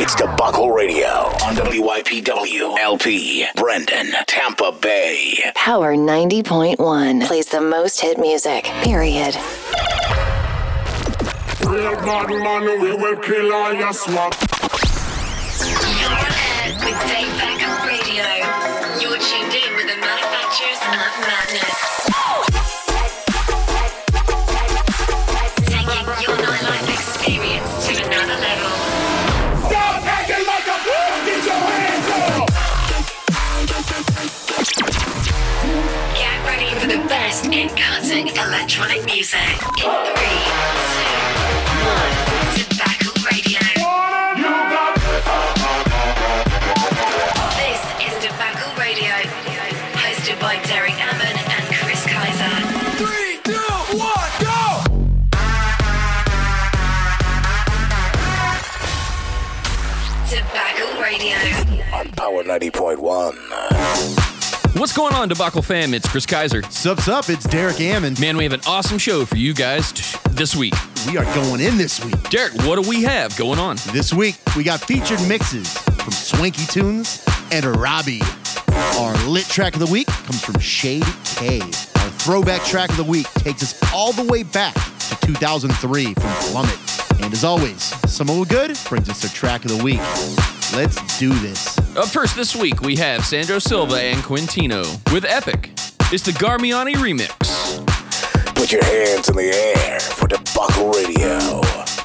It's Debacle Radio on WYPW LP, Brandon, Tampa Bay. Power 90.1 plays the most hit music, period. Real bad man, we will kill all your swap. For the best in cutting electronic music. In three, two, one. Debacle Radio. This is Debacle Radio, hosted by Derek Ammon and Chris Kaiser. three, two, one, go! Debacle Radio. On Power 90.1. What's going on, Debacle fam? It's Chris Kaiser. Sups up, it's Derek Ammon. Man, we have an awesome show for you guys t- this week. We are going in this week. Derek, what do we have going on? This week, we got featured mixes from Swanky Tunes and Robbie. Our lit track of the week comes from Shade K. Our throwback track of the week takes us all the way back to 2003 from Plummet. And as always, Samoa Good brings us their track of the week. Let's do this. Up first this week, we have Sandro Silva and Quintino with Epic. It's the Garmiani remix. Put your hands in the air for Debacle Radio.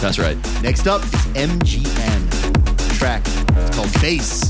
That's right. Next up is MGN. Track. It's called Bass.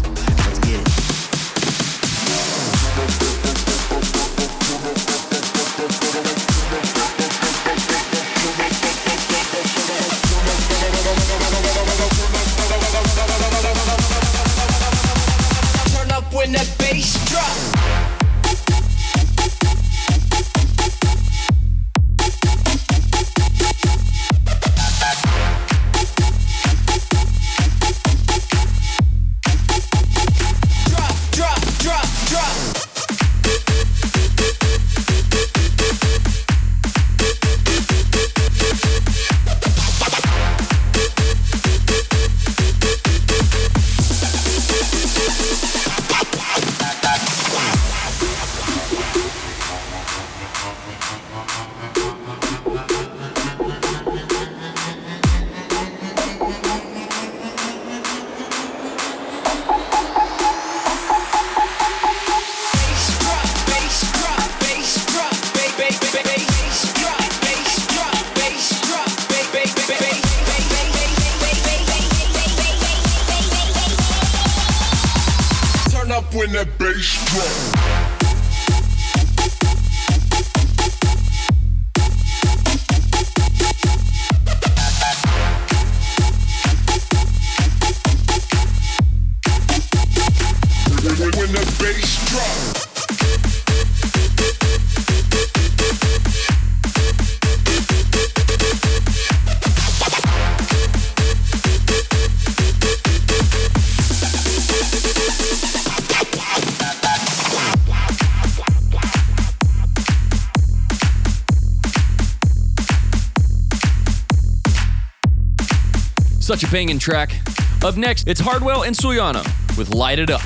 Banging track. Up next, it's Hardwell and Suyano with Light It Up.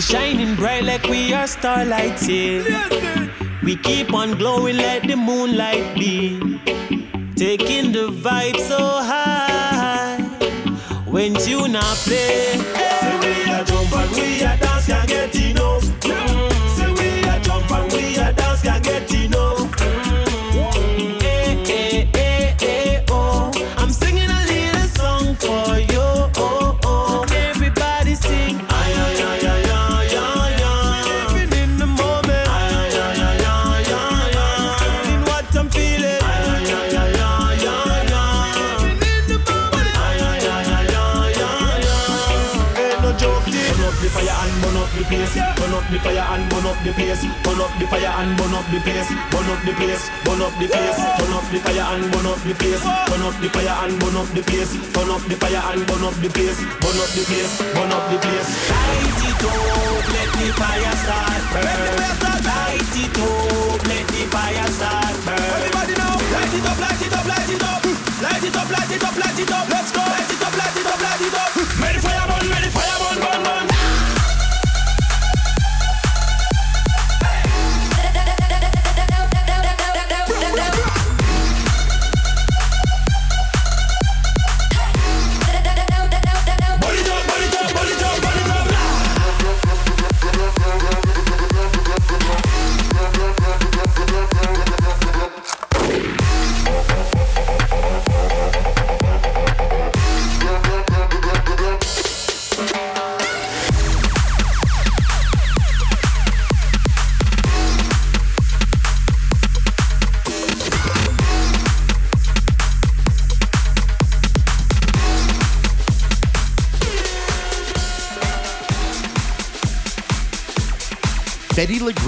Shining bright like we are starlights, yeah. We keep on glowing like the moonlight be. Taking the vibe so high. When you not play, say we a jump and we a up the place. Burn up the fire and burn up the place. Burn up the place. Burn up the place. Turn up the fire and burn up the place. Burn up the fire and burn up the place. Turn up the fire and burn up the place. Burn up the place. Burn up the place. Light it up, let the fire start burn. Light it up, let the fire start burn. Everybody now, light it up, light it up, light it up. Light it up, light it up, light it up. Let's go. Light it up, light it up, light it up.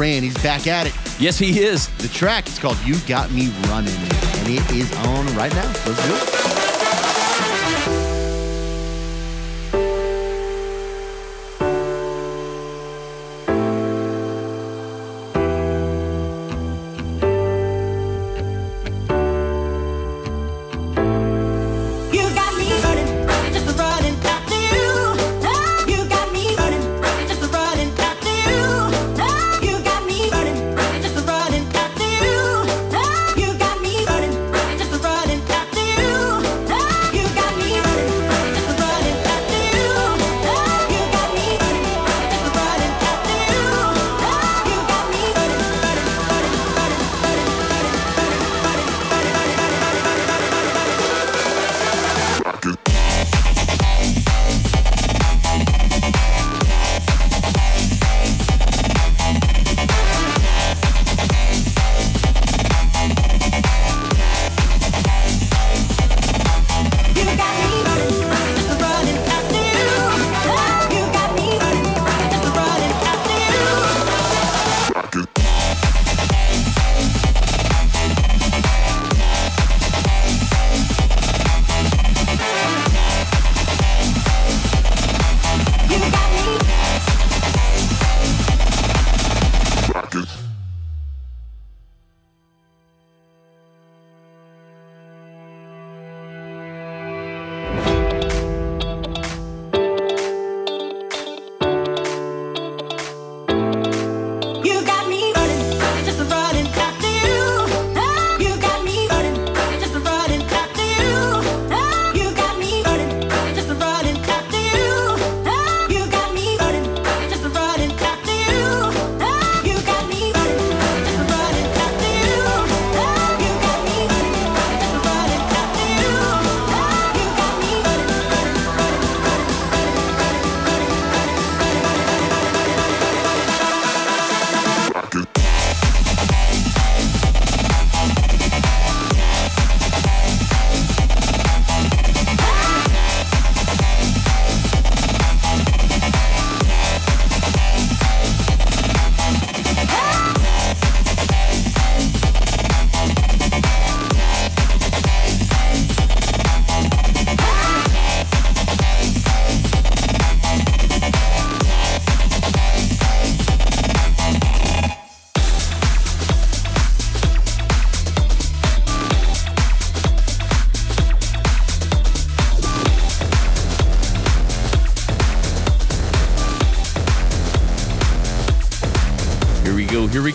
He's back at it. Yes, he is. The track is called You Got Me Running, and it is on right now. Let's do it.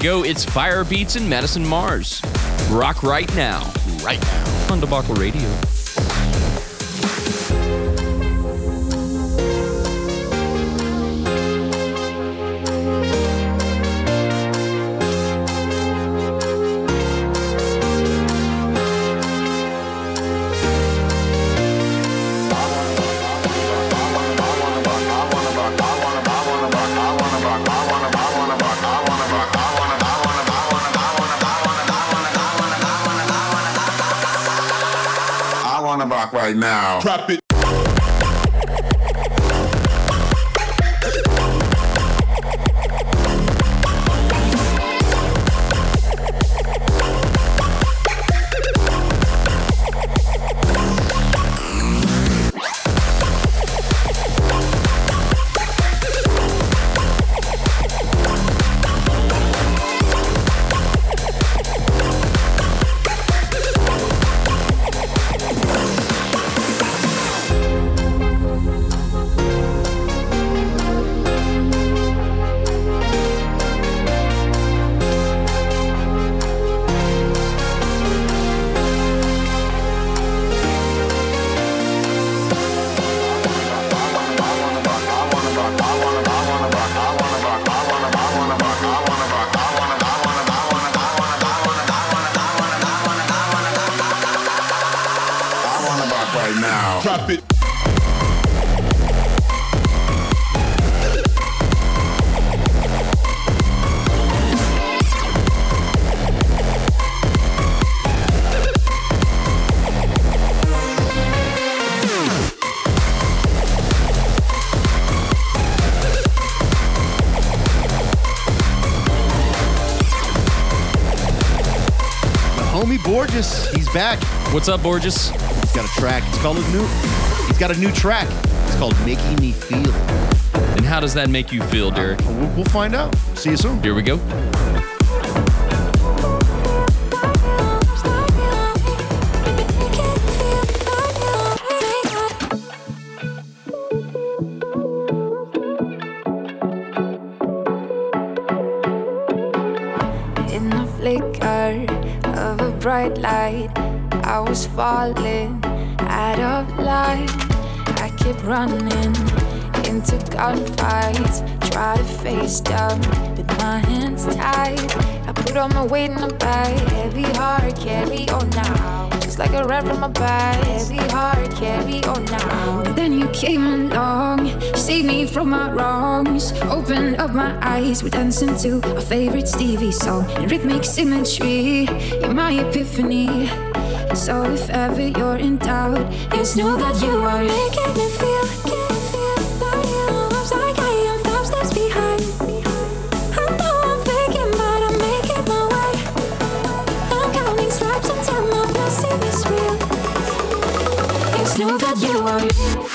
It's Firebeatz and Madison Mars. Rock right now. Right now. On Debacle Radio. Right now. Drop it. What's up, Borges? He's got a track. It's called a new. He's got a new track. It's called "Making Me Feel." And how does that make you feel, uh, Derek? We'll, we'll find out. See you soon. Here we go. In the flicker of a bright light, I was falling out of line. I kept running into gunfights, try to face down with my hands tied. I put on my weight the bag, heavy heart, carry on now. Just like a rat from my back, heavy heart, carry on now. Then you came along, saved me from my wrongs, opened up my eyes. We're dancing to our favorite Stevie song, in rhythmic symmetry. You're my epiphany. So oh, if ever you're in doubt, just know that you are making me feel. It's like I am five steps behind. I know I'm faking, but I'm making my way. I'm counting stripes until my blessing is real. Know that you are.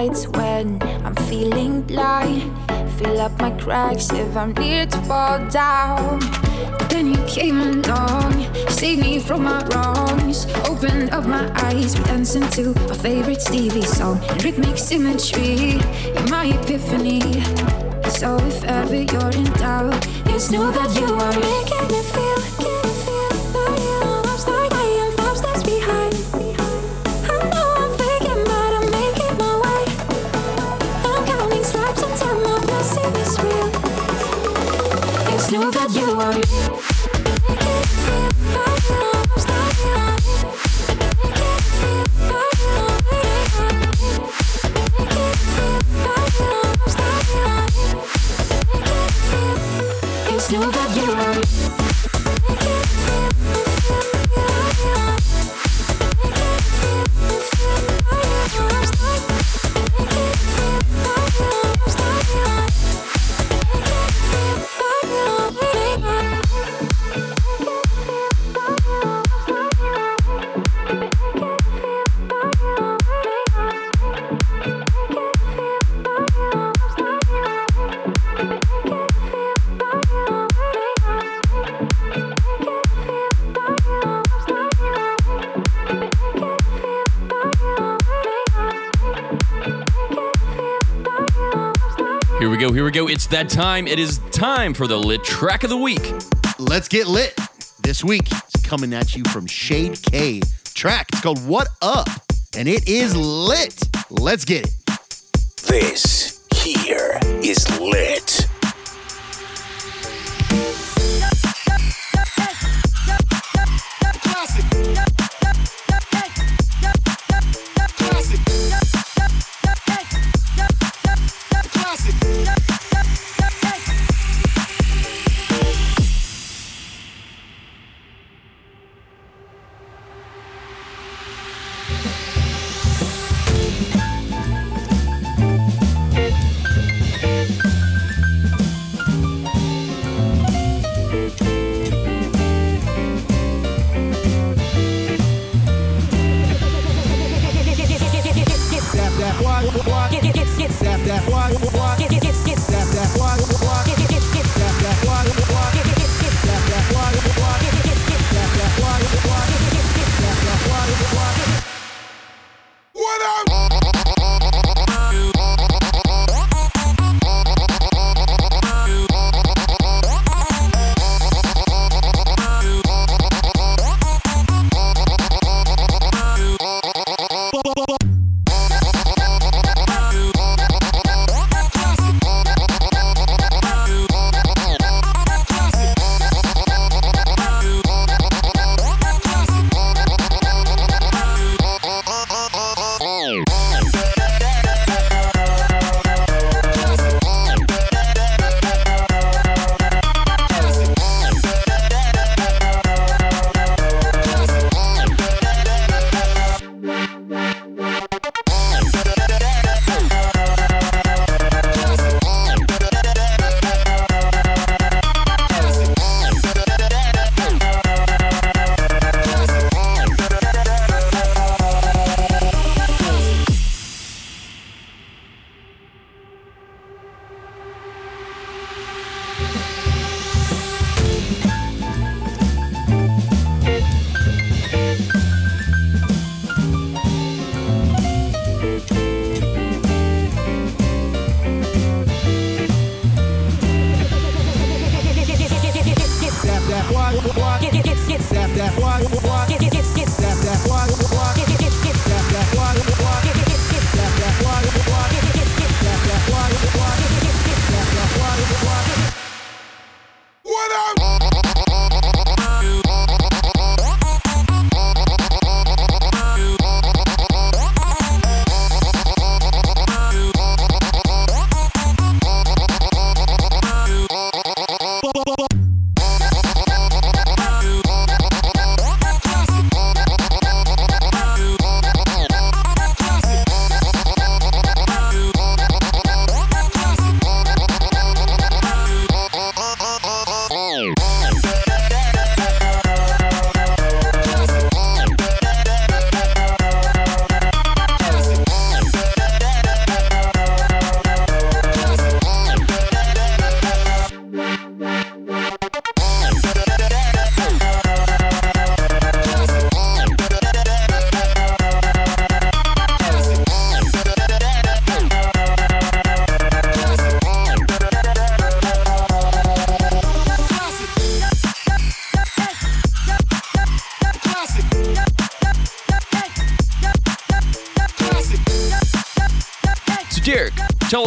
Lights when I'm feeling blind. Fill up my cracks if I'm near to fall down. Then you came along, saved me from my wrongs. Opened up my eyes, we're dancing to our favorite Stevie song. In rhythmic symmetry, you're my epiphany. So if ever you're in doubt, just know that you are making me feel. That you It's that time. It is time for the lit track of the week. Let's get lit. This week, it's coming at you from Shade K. Track, it's called What Up? And it is lit. Let's get it. This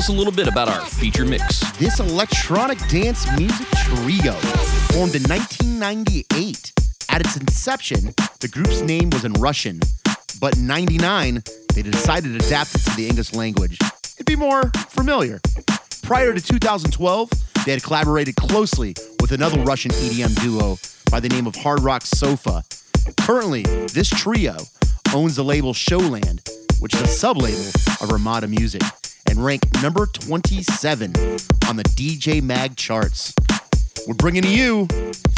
us a little bit about our feature mix. This electronic dance music trio formed in 1998. At its inception, the group's name was in Russian, but in 99, they decided to adapt it to the English language. It'd be more familiar. Prior to 2012, they had collaborated closely with another Russian EDM duo by the name of Hard Rock Sofa. Currently, this trio owns the label Showland, which is a sublabel of Armada Music, and rank number 27 on the DJ Mag charts. We're bringing to you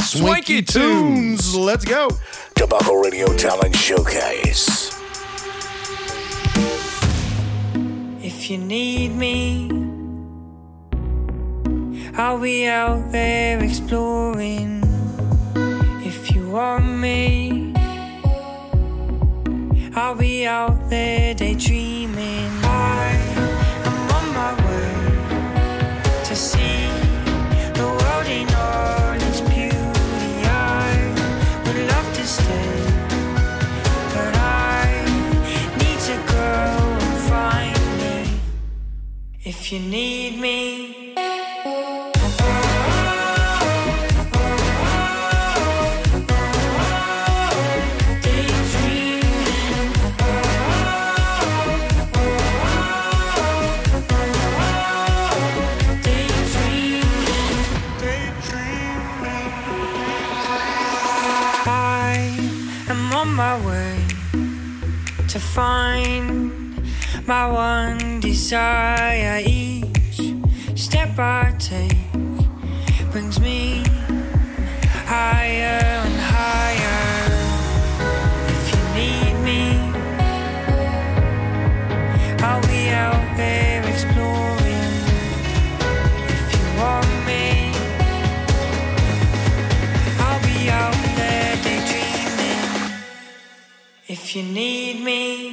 Swanky Tunes. Let's go. Debacle Radio Talent Showcase. If you need me, I'll be out there exploring. If you want me, I'll be out there daydreaming. If you need me. I am on my way to find my one desire. Each step I take brings me higher and higher. If you need me, I'll be out there exploring. If you want me, I'll be out there daydreaming. If you need me.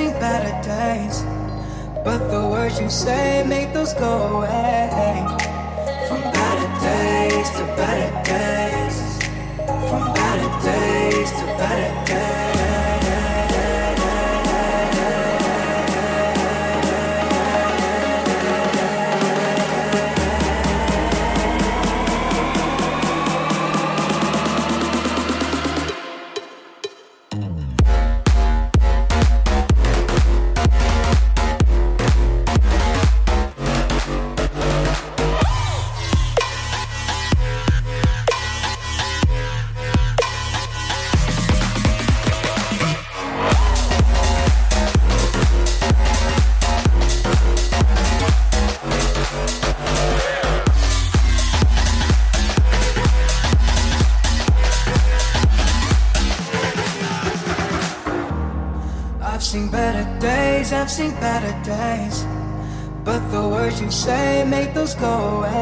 I've better days. But the words you say make those go away. From better days to better go away.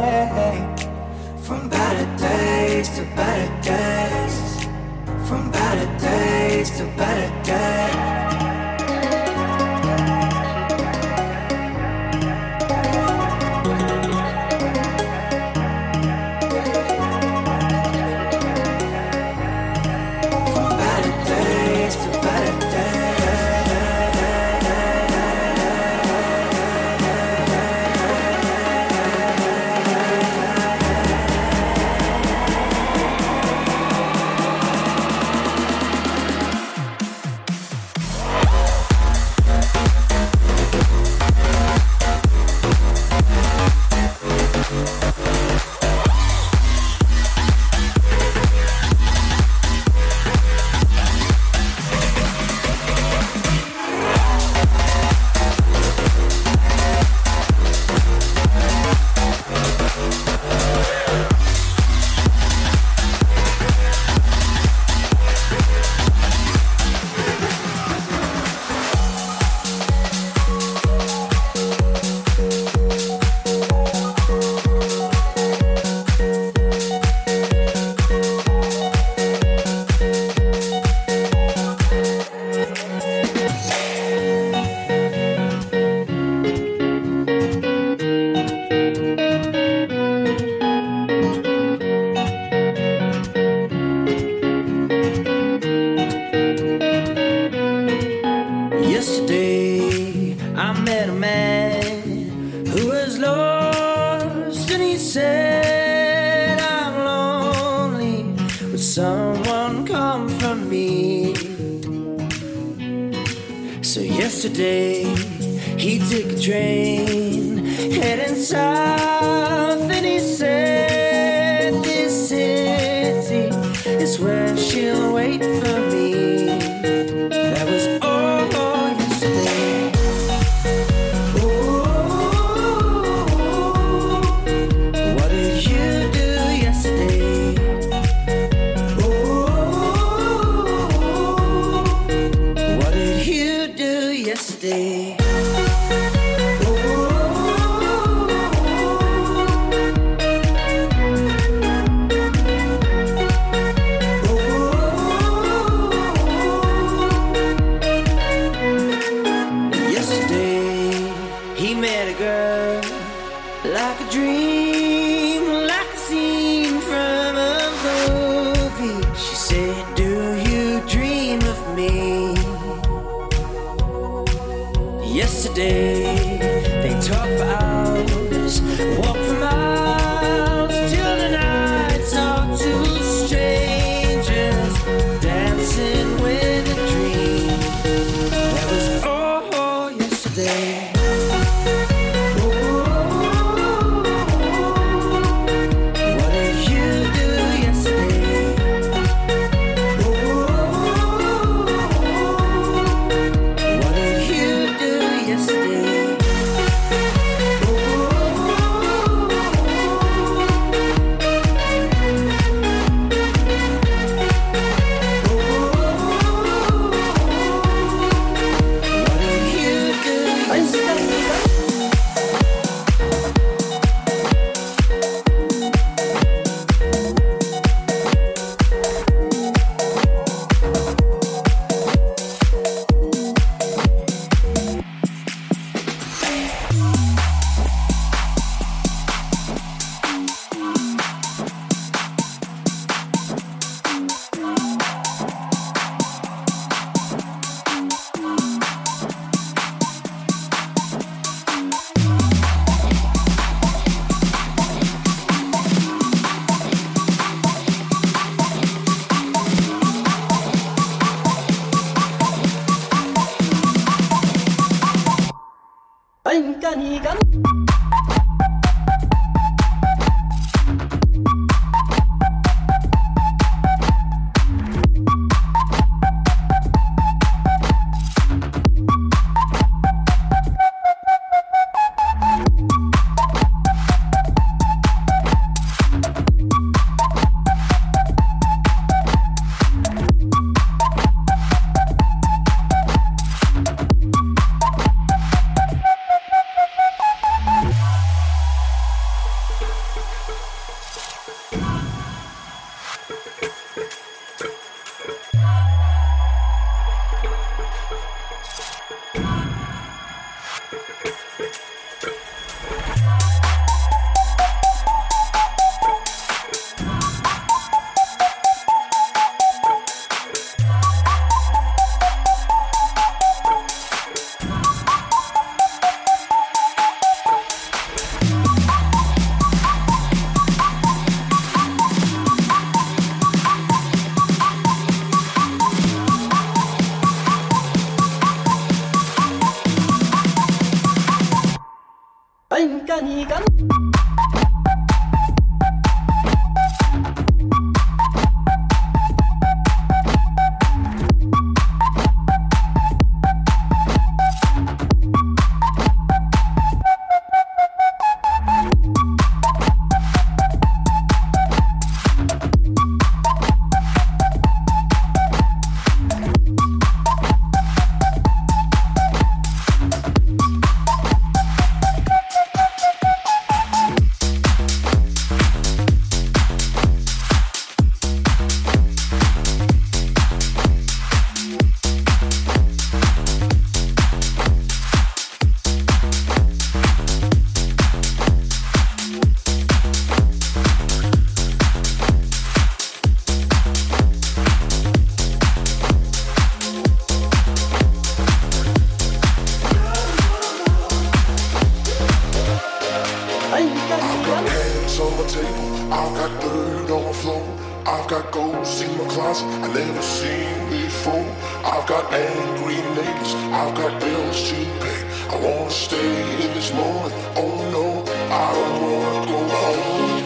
I've got angry neighbors, I've got bills to pay. I wanna stay in this moment. Oh no, I don't wanna go home.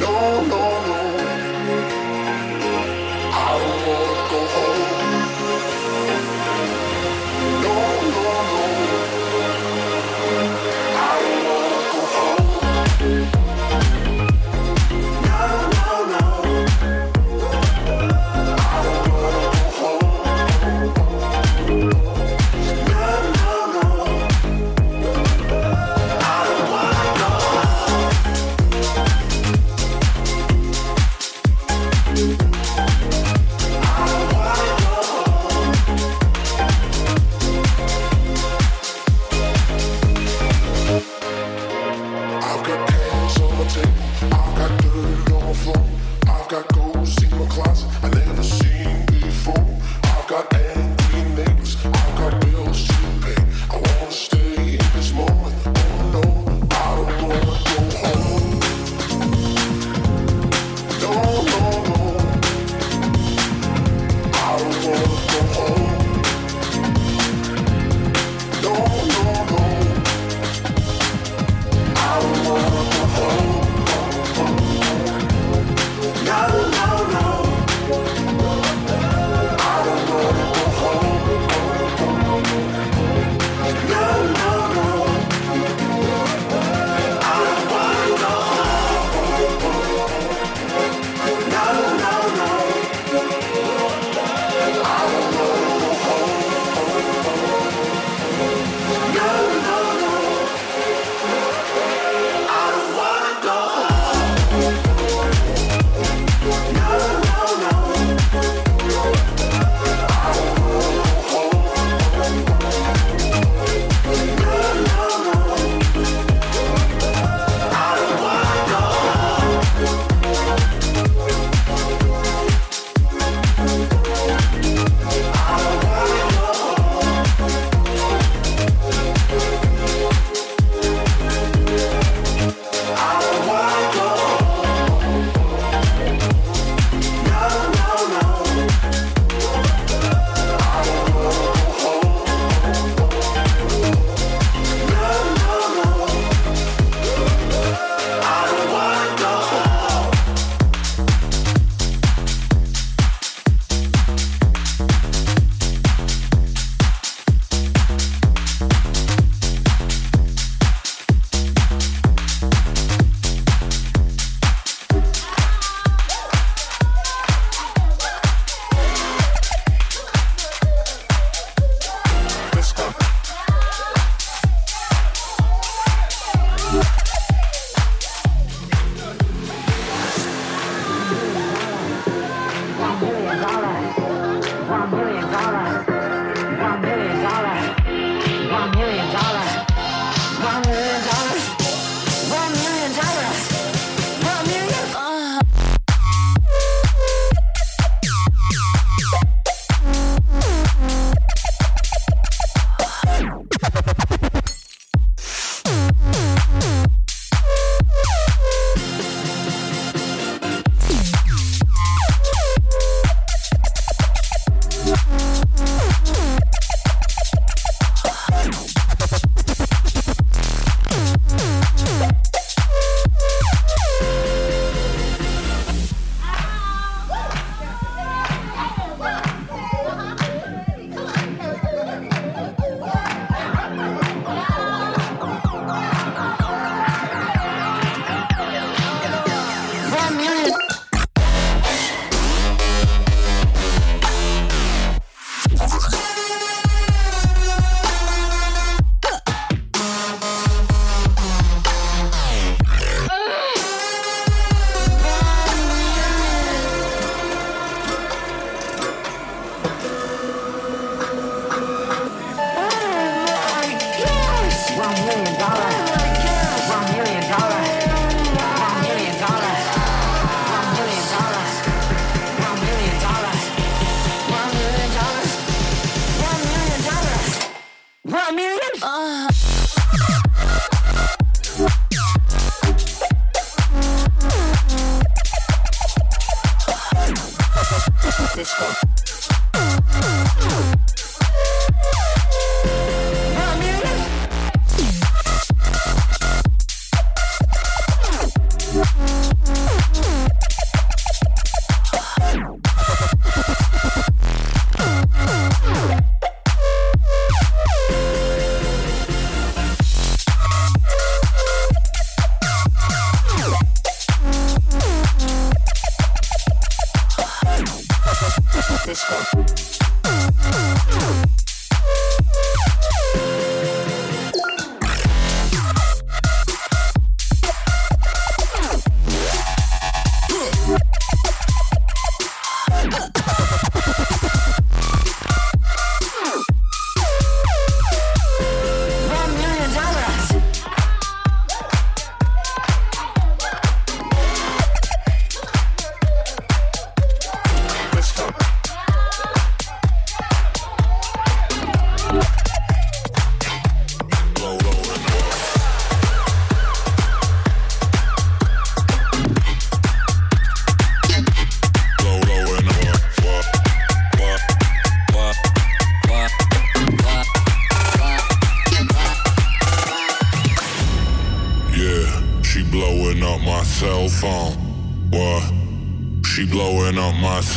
No, no.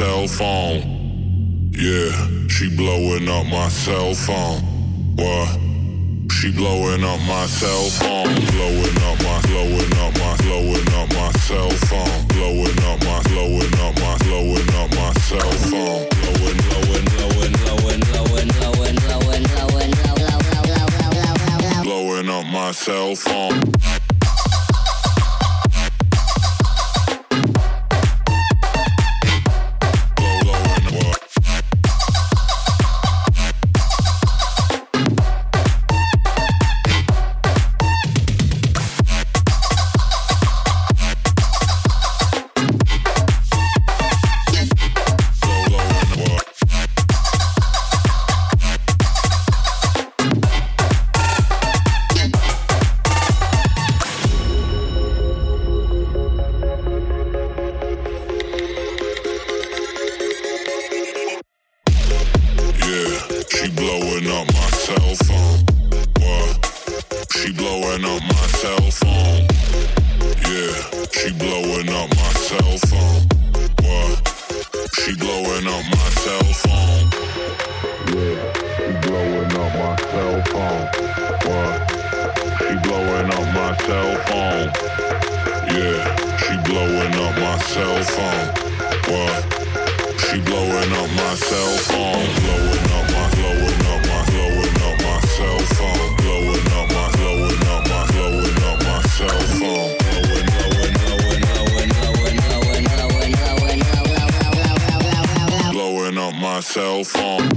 cell phone. my cell phone. Yeah, she blowing up my cell phone. What? She blowing up my cell phone. Yeah, she blowing up my cell phone. What? She blowing up my cell phone. Yeah, she blowing up my cell phone. What? She blowing up my cell phone. Blowing up. so.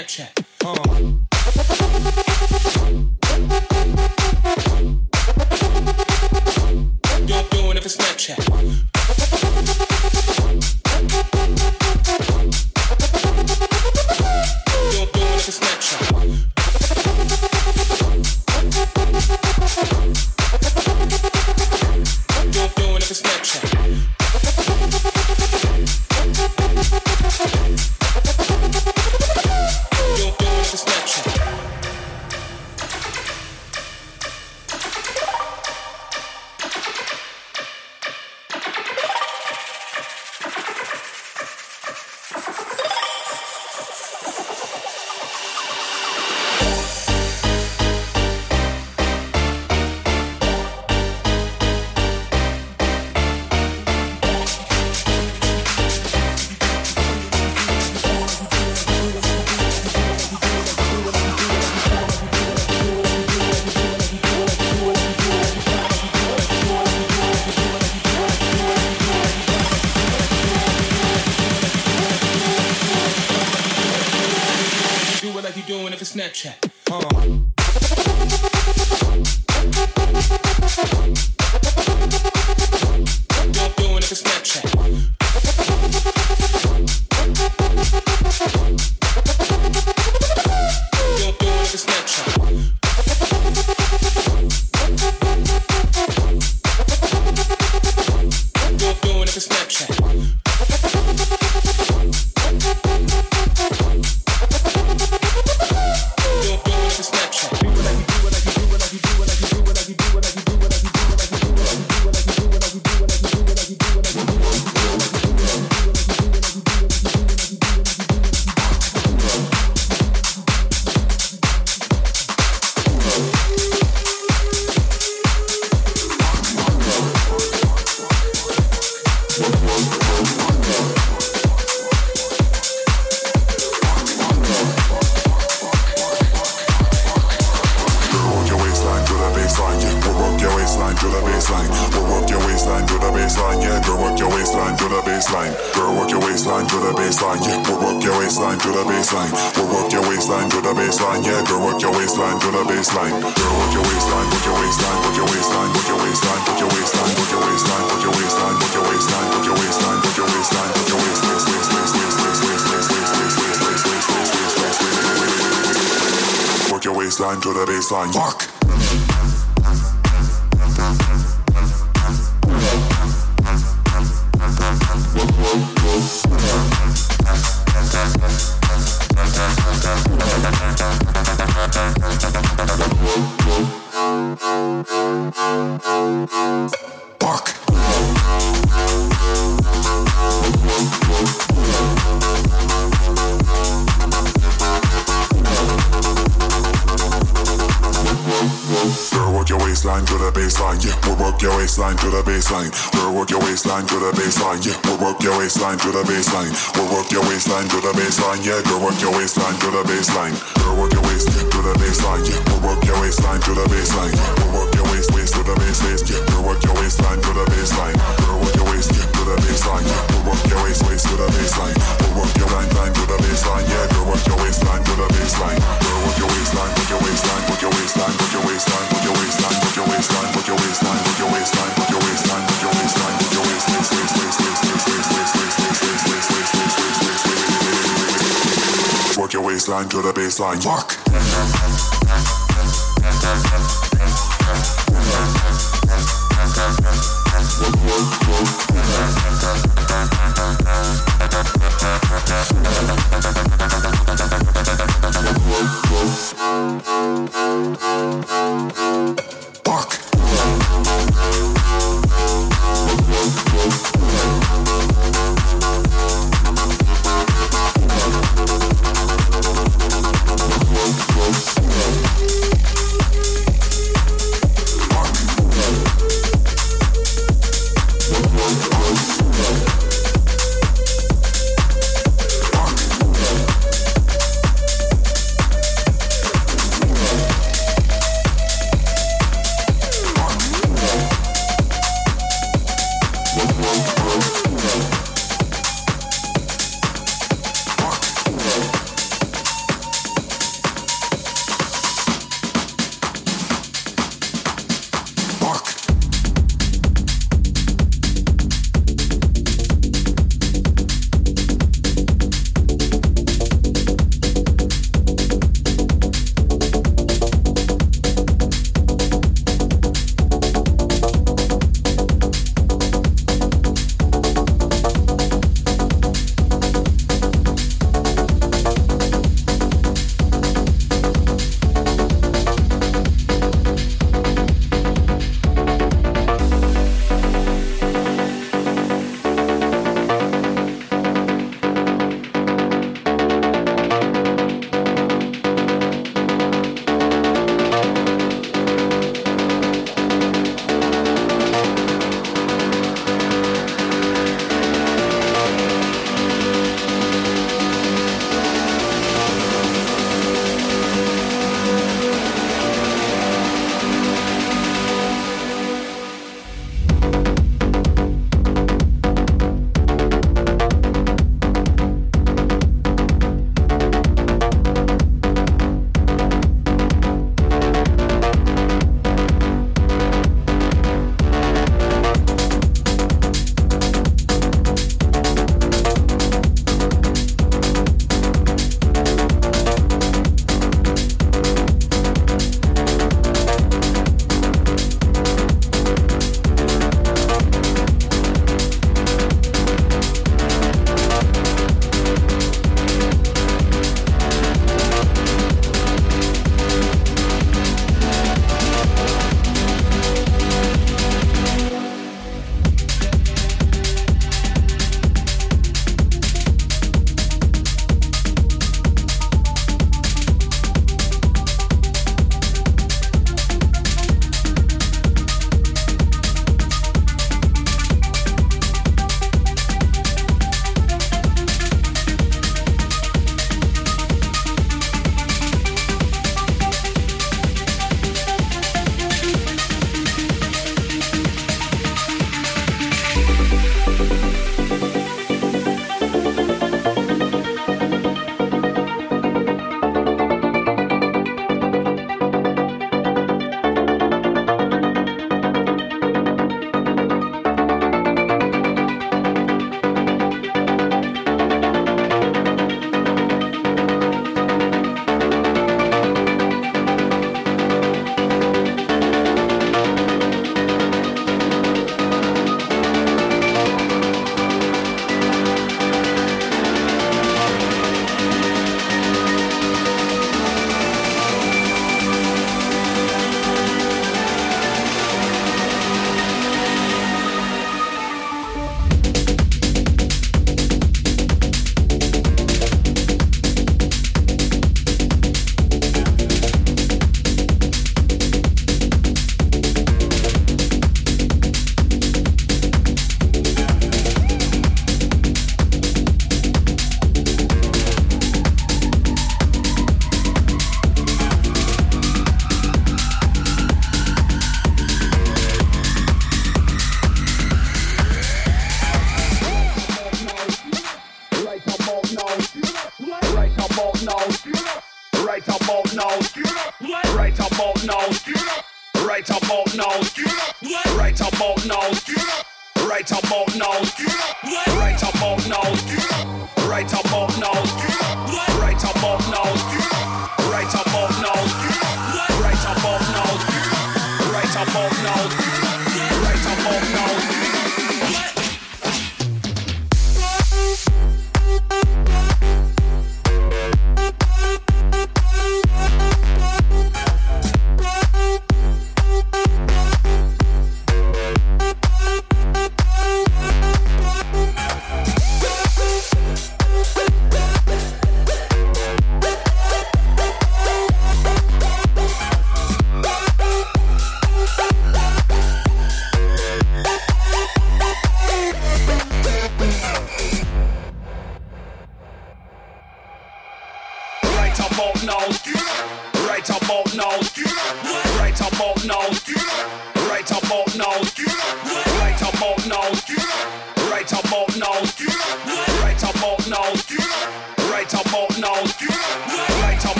Snapchat. Uh. your waistline to the baseline. Work, work your waistline to the baseline. Yeah, girl, work your waistline to the baseline. Girl, work your waist to the baseline. Yeah, girl, work your waistline to the baseline. Girl, work your waist, waist to the baseline. Yeah, girl, work your waistline to the baseline. Girl, work your waist to the baseline. Yeah, girl, work your waist, waist to the baseline. Girl, work your line, line to the baseline. Yeah, girl, work your waistline to the baseline. Girl, work your waistline, work your waistline, work your waistline, work your waistline, work your waistline, work your waistline, work your waistline. baseline, to the baseline, walk.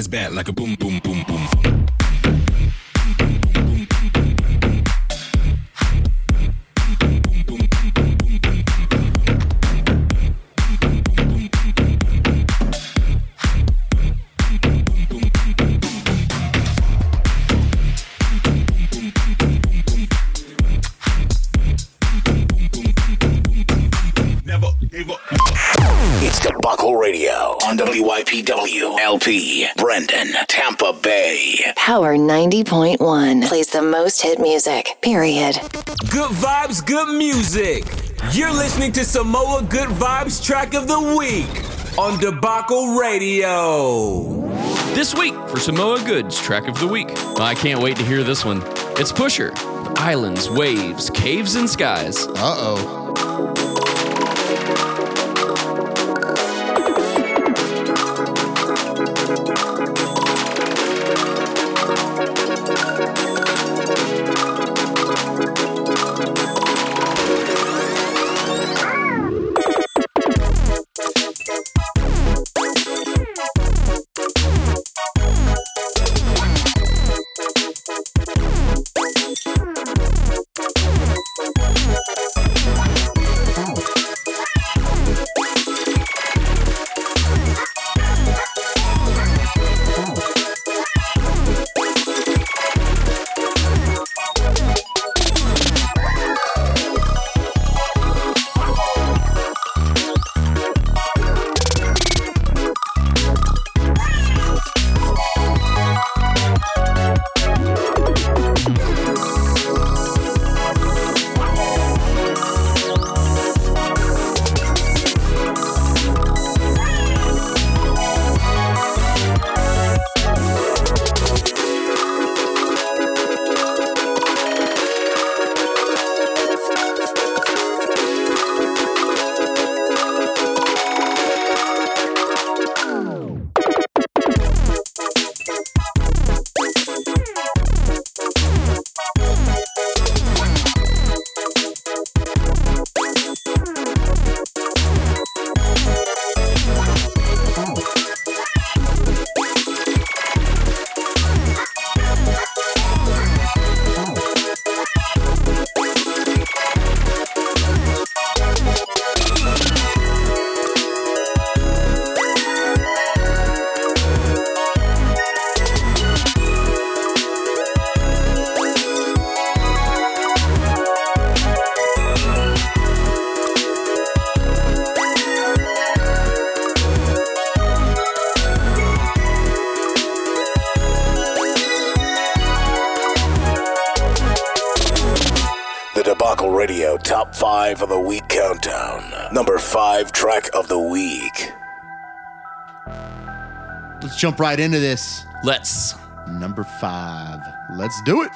Ass back like a most hit music, period. Good vibes, good music. You're listening to Samoa Good Vibes Track of the Week on Debacle Radio. This week for Samoa Good's Track of the Week. I can't wait to hear this one. It's Pusher, Islands, Waves, Caves, and Skies. Uh oh. jump right into this. Let's. Number five. Let's do it.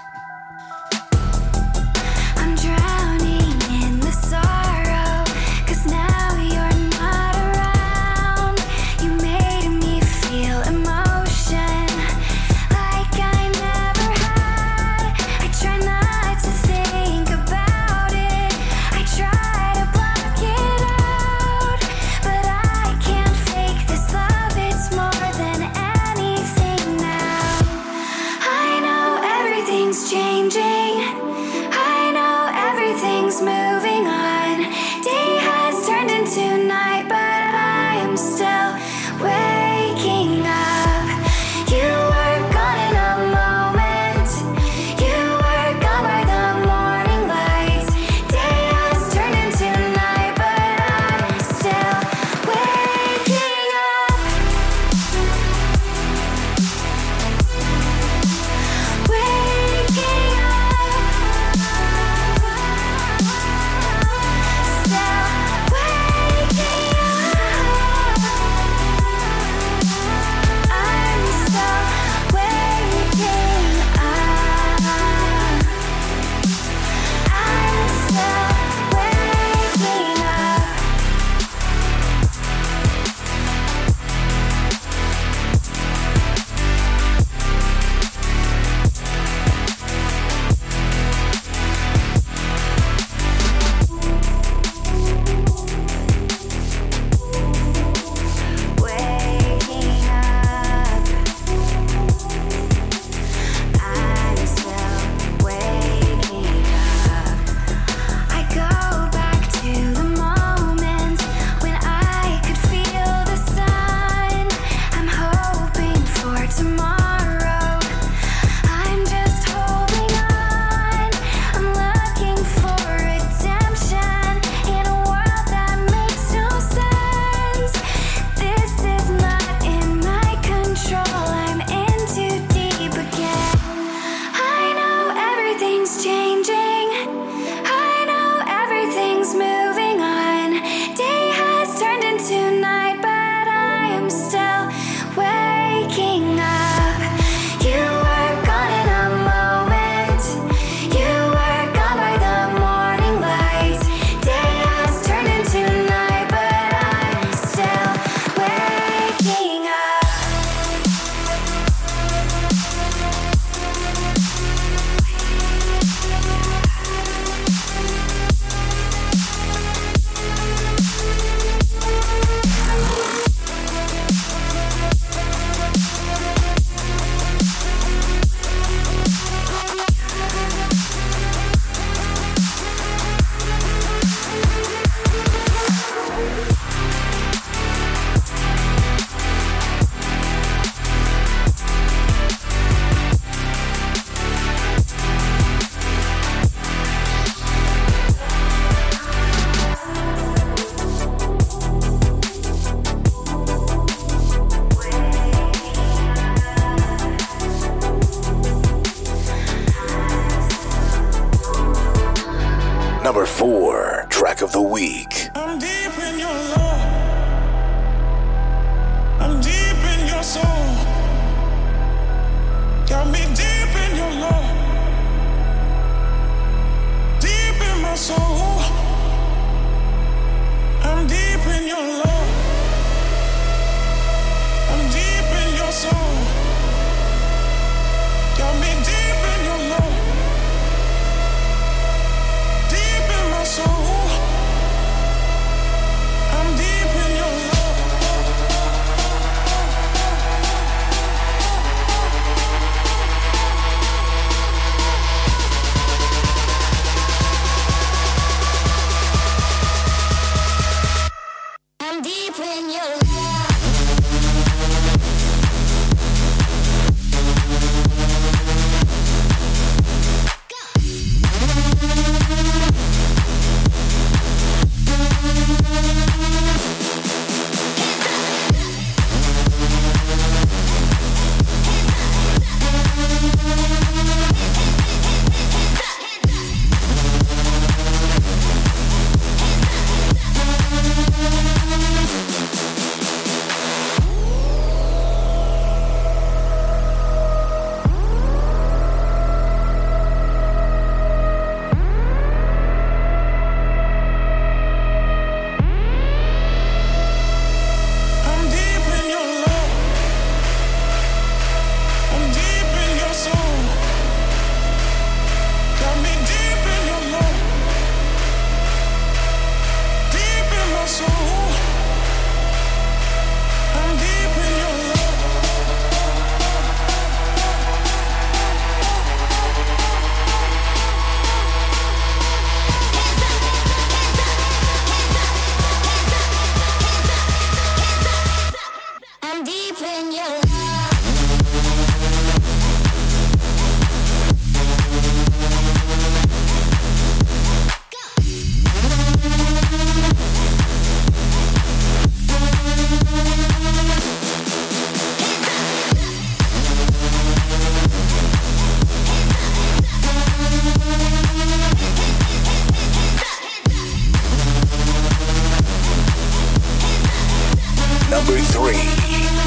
Number three,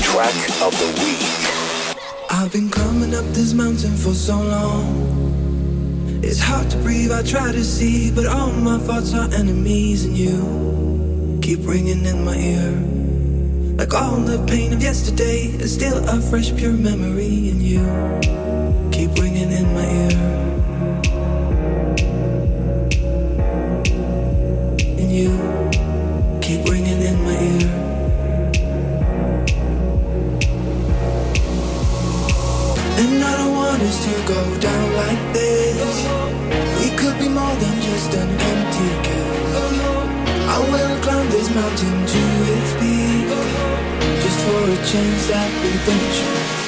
track of the week. I've been climbing up this mountain for so long. It's hard to breathe, I try to see, but all my thoughts are enemies, and you keep ringing in my ear. Like all the pain of yesterday is still a fresh, pure memory, and you keep ringing in my ear. want is to go down like this. We could be more than just an empty kiss. I will climb this mountain to its peak, just for a chance at redemption.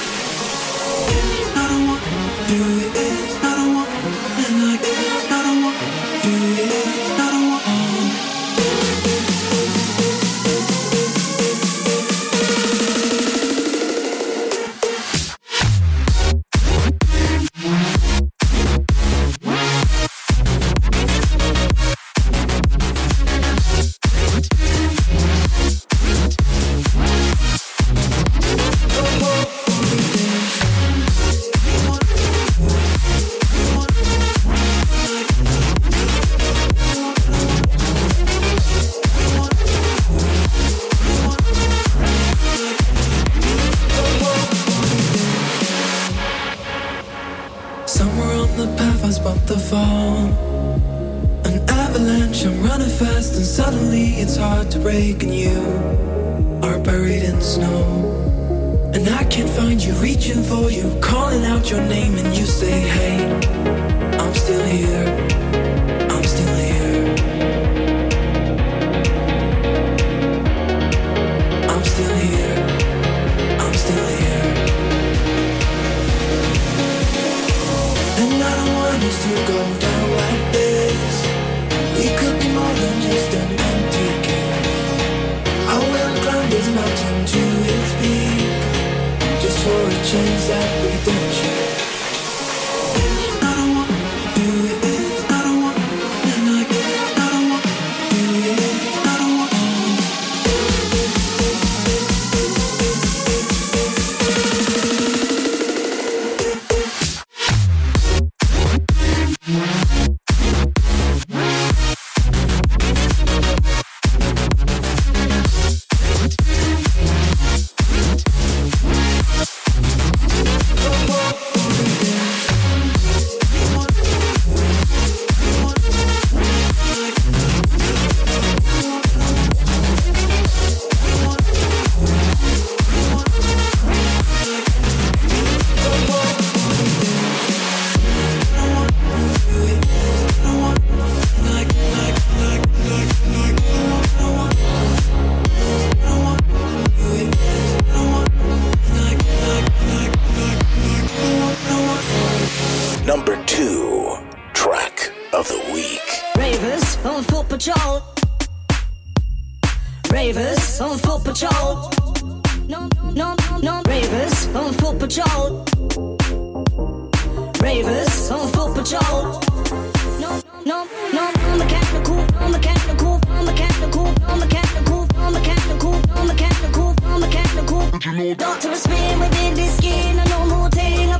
Did you know that? Doctor was spraying within this skin, I know more thing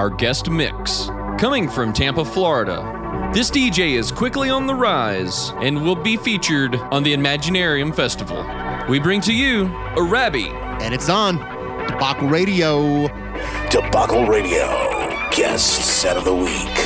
our guest mix, coming from Tampa, Florida. This DJ is quickly on the rise and will be featured on the Imaginarium Festival. We bring to you Arabi. And it's on Debacle Radio. Debacle Radio, guest set of the week.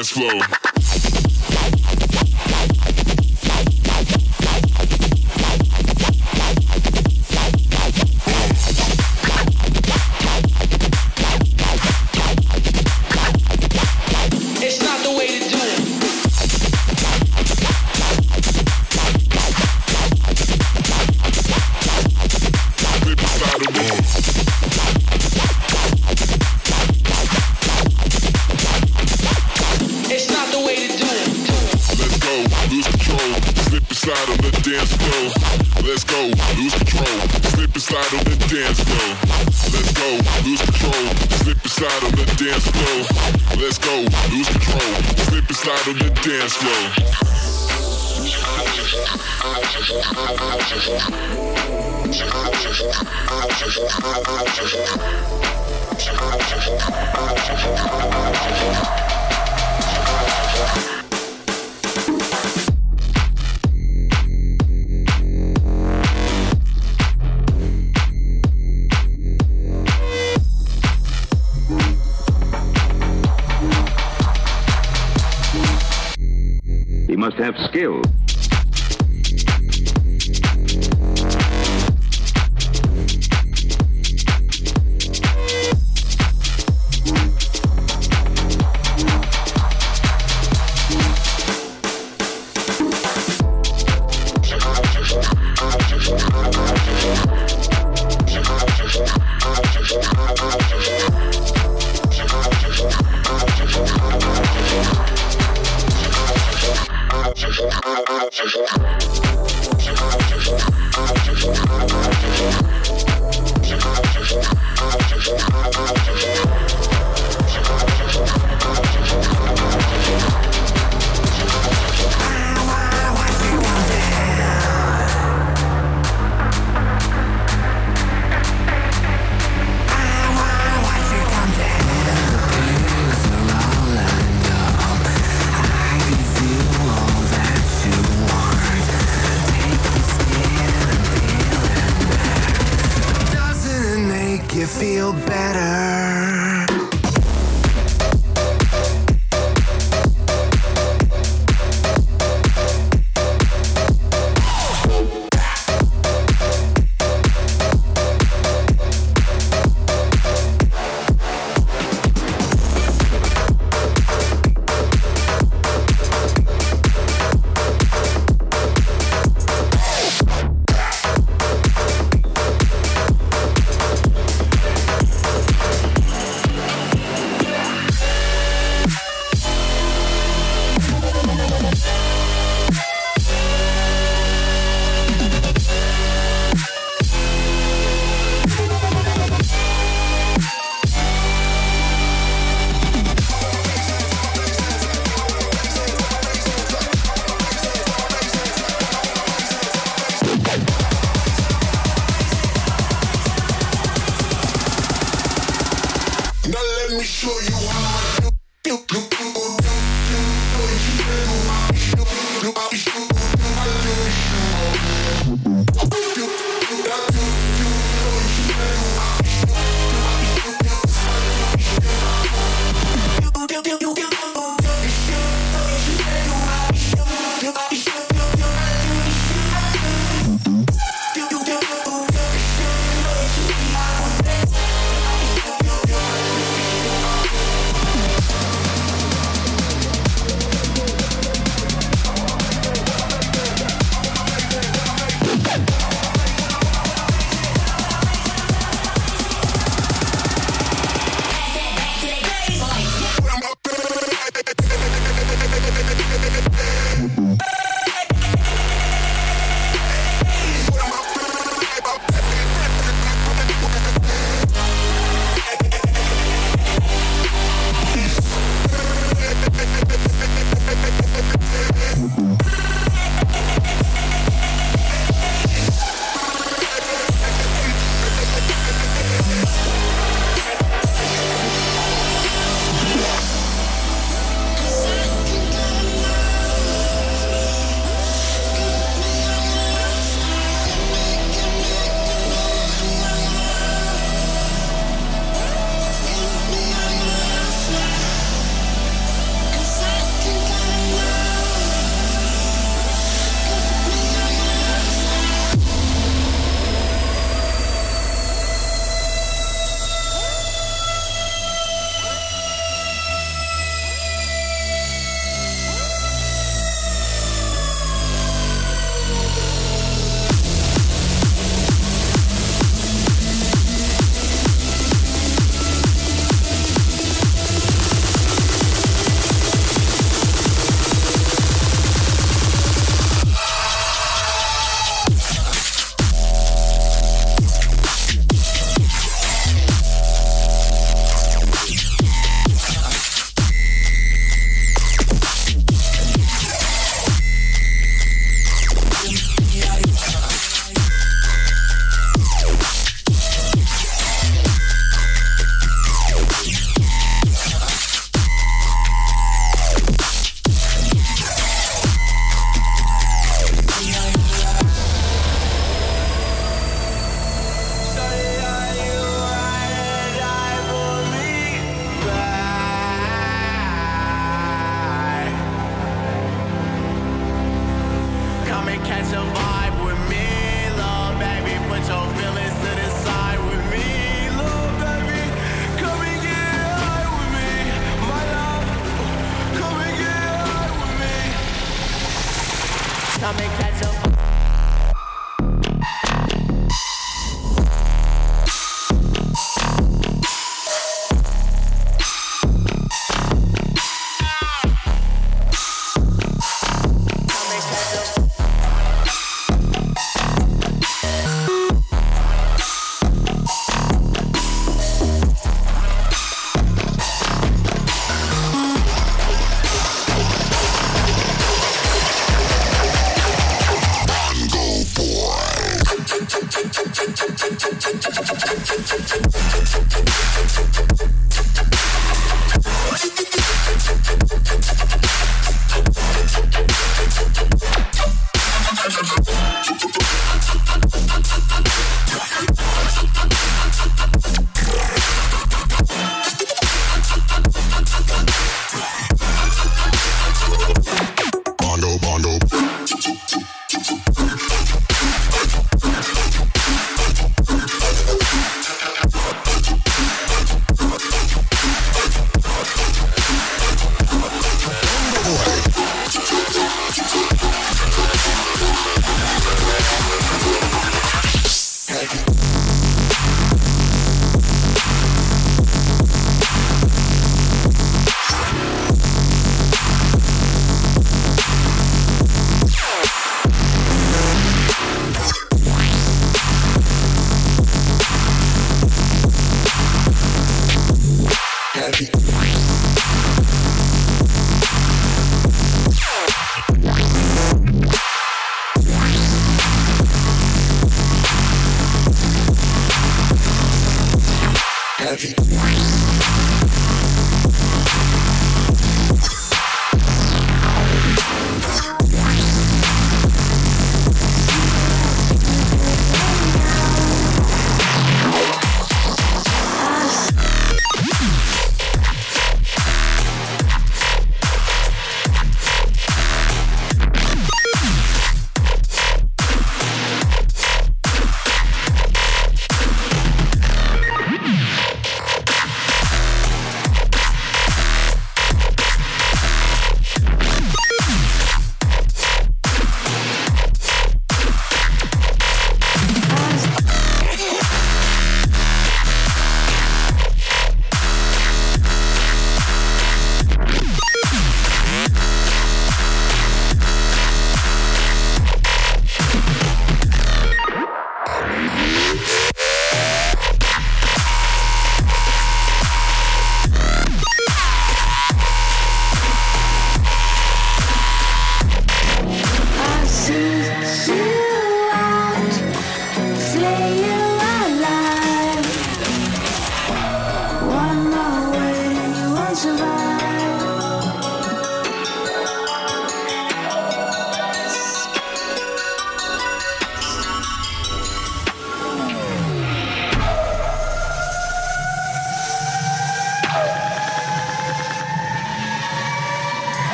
Dance floor.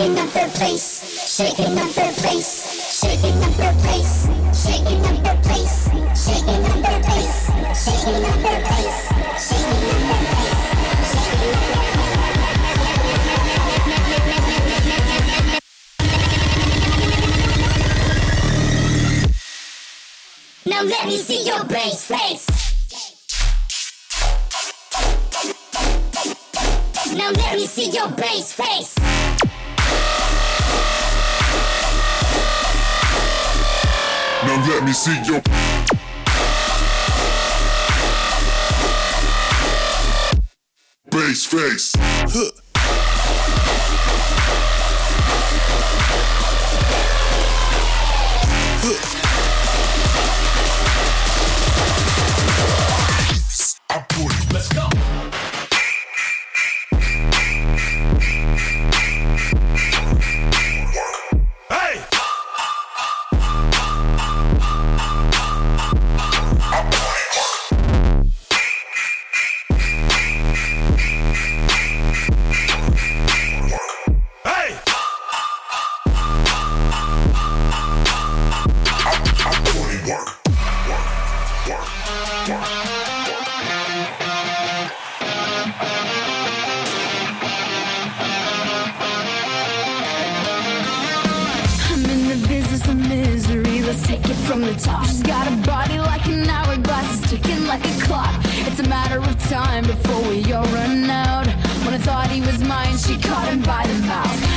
In up their place. see your got a body like an hourglass, it's ticking like a clock. It's a matter of time before we all run out. When I thought he was mine, she caught him by the mouth.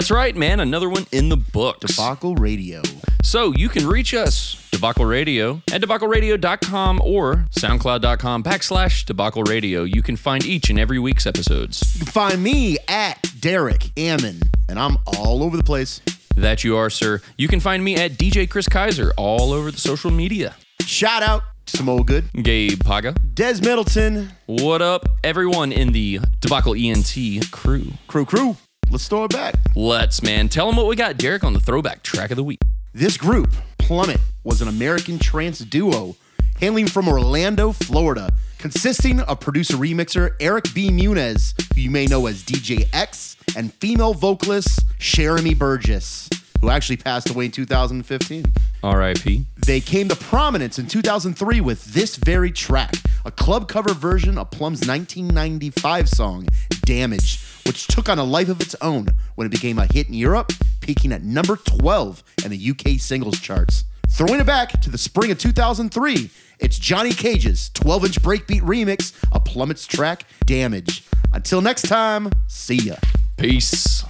That's right, man. Another one in the books. Debacle Radio. So you can reach us, Debacle Radio, at debacleradio.com or soundcloud.com backslash debacle radio. You can find each and every week's episodes. You can find me at Derek Ammon, and I'm all over the place. That you are, sir. You can find me at DJ Chris Kaiser all over the social media. Shout out to Samoa Good, Gabe Paga, Des Middleton. What up, everyone in the Debacle ENT crew? Crew, crew. Let's throw it back. Let's, man. Tell them what we got, Derek, on the throwback track of the week. This group, Plummet, was an American trance duo hailing from Orlando, Florida, consisting of producer remixer Eric B. Muniz, who you may know as DJ X, and female vocalist Jeremy Burgess, who actually passed away in 2015. R.I.P. They came to prominence in 2003 with this very track, a club cover version of Plumb's 1995 song, Damage, which took on a life of its own when it became a hit in Europe, peaking at number 12 in the UK singles charts. Throwing it back to the spring of 2003, it's Johnny Cage's 12 inch breakbeat remix of Plummet's track, Damage. Until next time, see ya. Peace.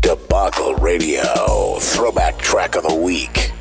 Debacle Radio, throwback track of the week.